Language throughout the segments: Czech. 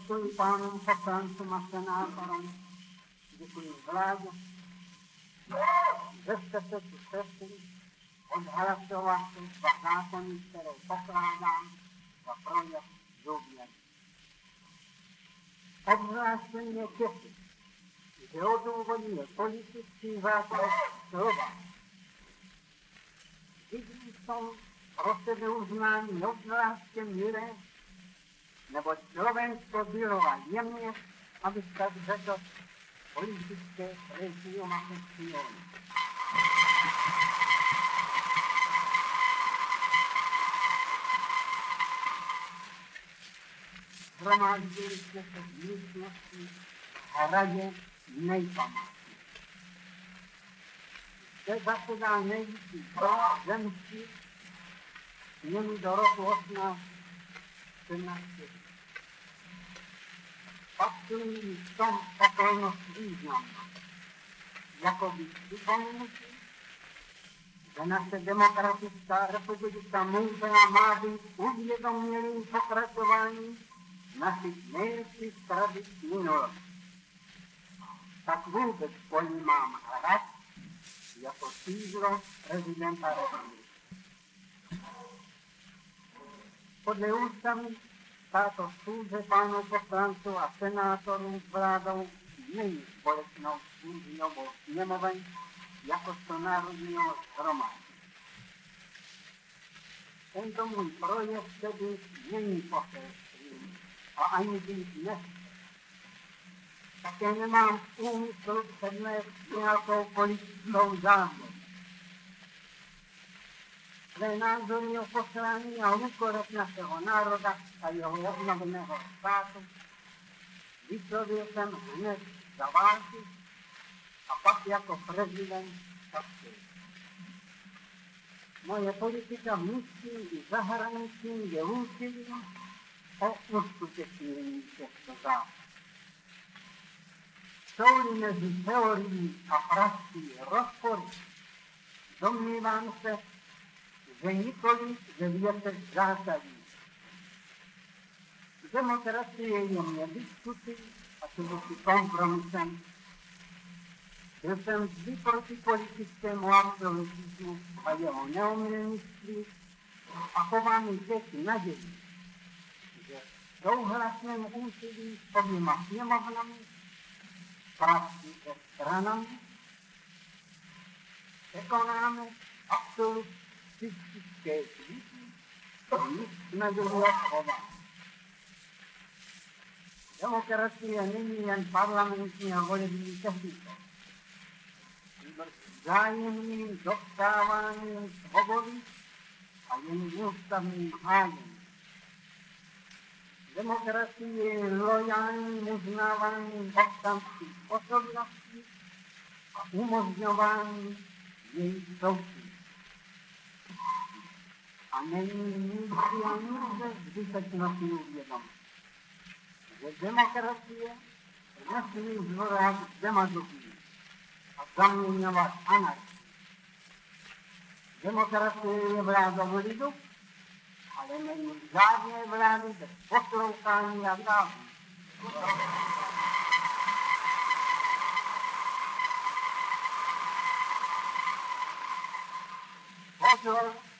Děkuji pánům poslancům a senátorům, děkuji vládě, že jste se tu sešli odhlasovat za zákony, které pokládám za projev důvěry. Obzvláště mě těší, že odůvodňuje politický základ slova. Vidím v tom pro sebe uznání obzvláště milé, neboť Slovensko bylo a jemně, abych tak řekl, politické režium a sekciony. Zhromáždili jsme se v místnosti v hradě nejpamátky. Zde zasedal prorok zemský, s nimi do roku 1814. Patří v tom okolnost významná. Jakoby připomenutí, že naše demokratická republika může a má být uvědomělým pokračováním našich nejlepších tradic minulosti. Tak vůbec pojímám hrad jako sídlo prezidenta republiky. Podle ústavy táto schůze pánů poslanců a senátorů s vládou není společnou schůzí obou sněmoven jakožto národního shromáždění. Tento můj projev tedy není poselství a ani být nechce. Také nemám v úmyslu přednést nějakou politickou záměru. O poslání a úkolech našeho národa a jeho obnoveného státu vyslovil jsem hned za války a pak jako prezident také. Moje politika vnitřní i zahraniční je úsilí o uskutečnění těchto zásad. Jsou-li mezi teorií a praxí rozpory, domnívám se, že nikoli ve věcech zásadních. Demokracie je mě diskutí a si kompromisem. Byl jsem vždy proti politickému absolutismu a jeho neumilnictví a chovám teď naději, že souhlasném úsilí s oběma sněmovnami, prací se stranami, překonáme absolutistické Demokrasi in Nagoya Roma. Demokracija nimijen parlamentnija volebnih tehnika. A není nikde zbytečnosti uvědomit že demokracie nesmí zvorat demagogii a zaměňovat anarchii. Demokracie je vláda v lidu, ale není žádné vlády bez poslouchání a dávání. Pozor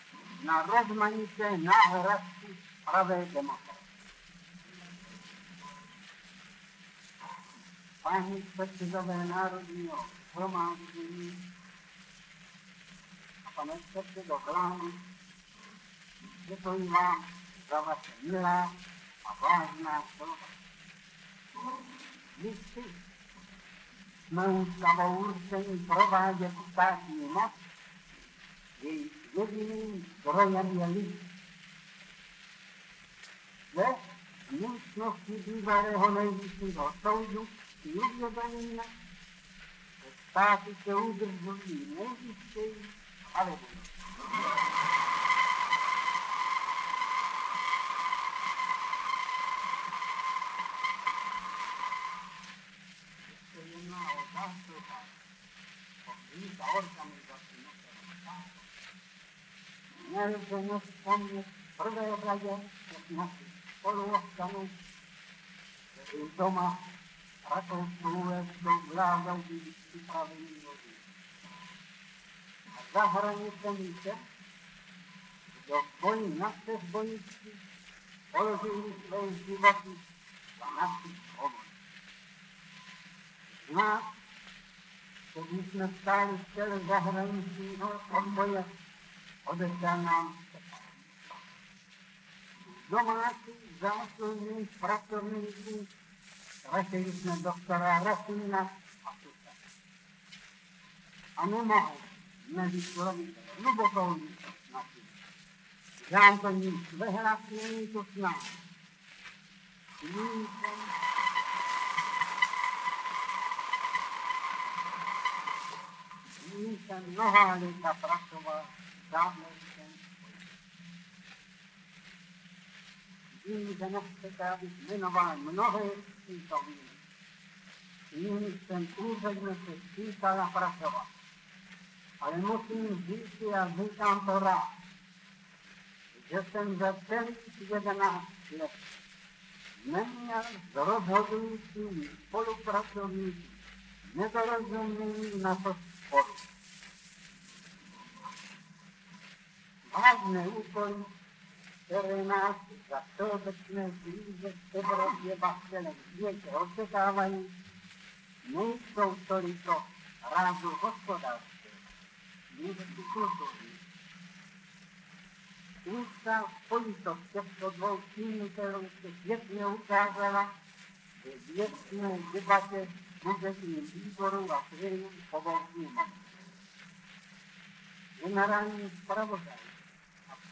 na rozmanité náhradky pravé demokracie. páni předsedové národního shromáždění a pane předsedo vlády, děkuji vám za vaše milá a vážná slova. My jsme ústavou určení provádět státní moc, její zdrojem je lid. Ve místnosti bývalého nejvyššího soudu uvědomíme, že státy se udržují nejvyšší ale se jedná o zástupa, o vznik a organizaci našeho státu. Nevzpomnět v prvé řadě našich spoluobčanů, doma rakouskou vládou být připravený lodi. A za hranicemi těch, kdo boji na všech bojištích položili své životy za naši svobodu. Z nás, kteří jsme stáli v těle zahraničního odboje, odešel nám domácích záslužných pracovníků Vrátili jsme doktora Rafina a Tuta. A nemohl nevyslovit hlubokou lítost na tím. Dám to nic vyhlasnění tu s námi. Jsem mnoha léta pracoval, Nyní se nechcete, abych jmenoval mnohé přítomný. Nyní jsem úředně se stýkal a pracoval. Ale musím říct, a říkám to rád, že jsem za celých 11 let neměl s rozhodujícími spolupracovníky nedorozumění na to Vážné úkoly které nás za všeobecné kríze v Evropě a v celém světě očekávají, nejsou toliko rázu hospodářské, nýbrž kulturní. Úzká spojitost těchto dvou činitelů se pěkně ukázala ve věcné debatě muzejním výboru a svým povodním. Generální zpravodaj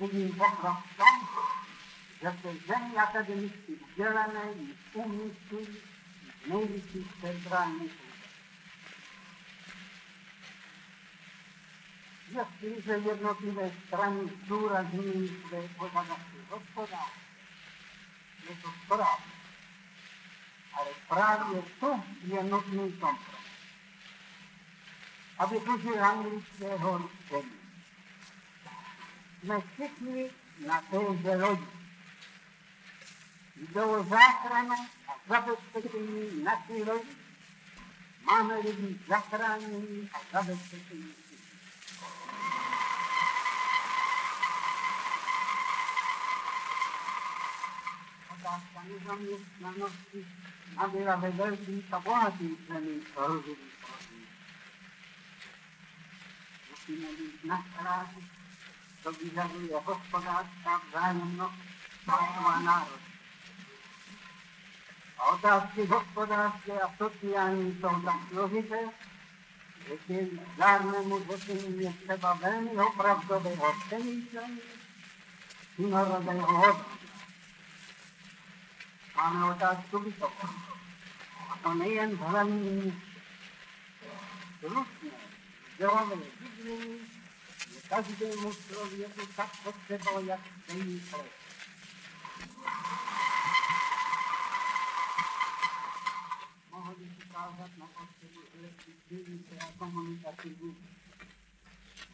vidím pokrok v tom, že v té zemi akademicky vzdělané ji umístí v nejvyšších centrálních Jestliže jednotlivé strany zdůrazňují své požadavky hospodářství, je to správně. Ale právě to je nutný kompromis. Aby užil anglického termínu jsme všichni na téže lodi. Jde o záchranu a zabezpečení naší lodi. Máme lidi zachránění a zabezpečení Otázka nezaměstnanosti nabyla ve velkých a bohatých zemích rozumí. Musíme být na stráži Powiedziałbym, jako gospodarka wzajemno stosowana Ołtawskie gospodarskie asocjani są znakomite, jeśli darnemu rzeczy nie trzeba węgla, prawdowej oszczędzeń i narodowej wody. Mamy ołtawską wysoką, a to nie jest dla mnie różne, zdrowe, dziwne, každému člověku tak potřeba, jak stejný chleb. Mohl bych ukázat na potřebu elektrické a komunikativní.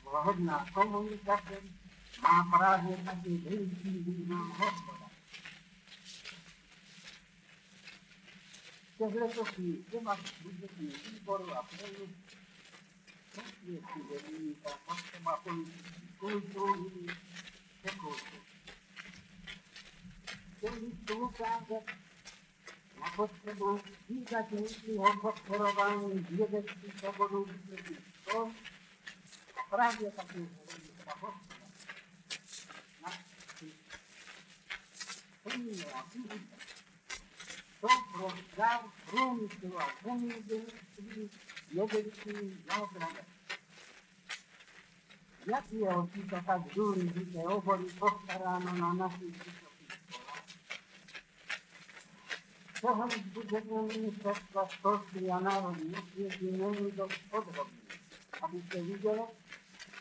Vhodná komunikace má právě taky veliký význam hospoda. Těchto chvíli třeba budžetní výboru a průmyslu věci vedení a potřeba kulturní překultu. Chtěl bych to ukázat na potřebu výdatnějšího podporování vědeckých oborů vysokých škol a právě taky hlediska hospoda. Na plně a fyzika. To pro zdrav průmyslu a zemědělství vědecký náhrada. Jak je o tyto tak důležité obory postaráno na našich vysokých školách? Přehled budžetního ministerstva školství a národní osvěty není dost podrobný, abyste viděli,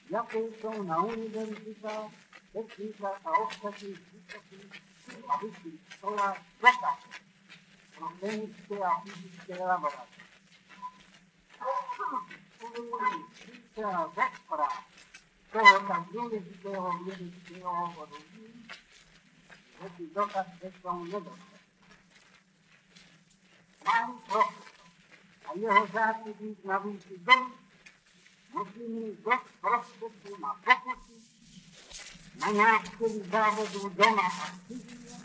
jaké jsou na univerzitách, technikách a ostatních vysokých a vyšších školách dotace pro chemické a fyzické laboratoře. Více rozpráv toho tak důležitého vědeckého odvětví, že ty dotace jsou nedostatečné. Malý profesor a jeho zásadník na výši dom musí mít dost prostředků na pokusy, na návštěvy závodů doma a studia,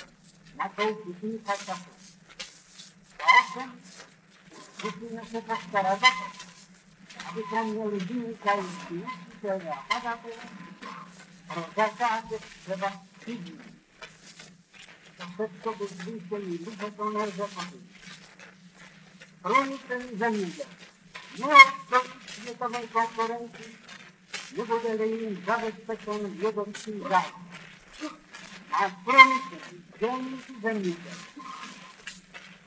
na koupit času. A ovšem musíme se epidemiologii Haiti, która pada zasady trzeba przyjść. To wszystko by zbliżcie mi ludzie, to należy powiedzieć. Broni ten zamienia. Nie odstąpić światowej konkurencji, nie będę im zabezpieczony w jego przyjrzeniu. A broni ten zamienia.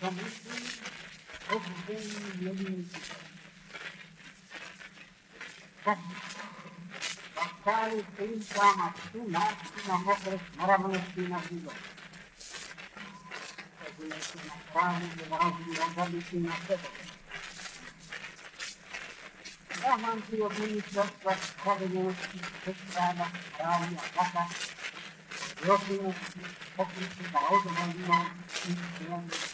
Стали три дома, всю ночь на мокрых мраморных видах. Я вам приобрели чувство справедливости, права, права, права, лёгкого, покрытия, дорогого, вина и зеленого.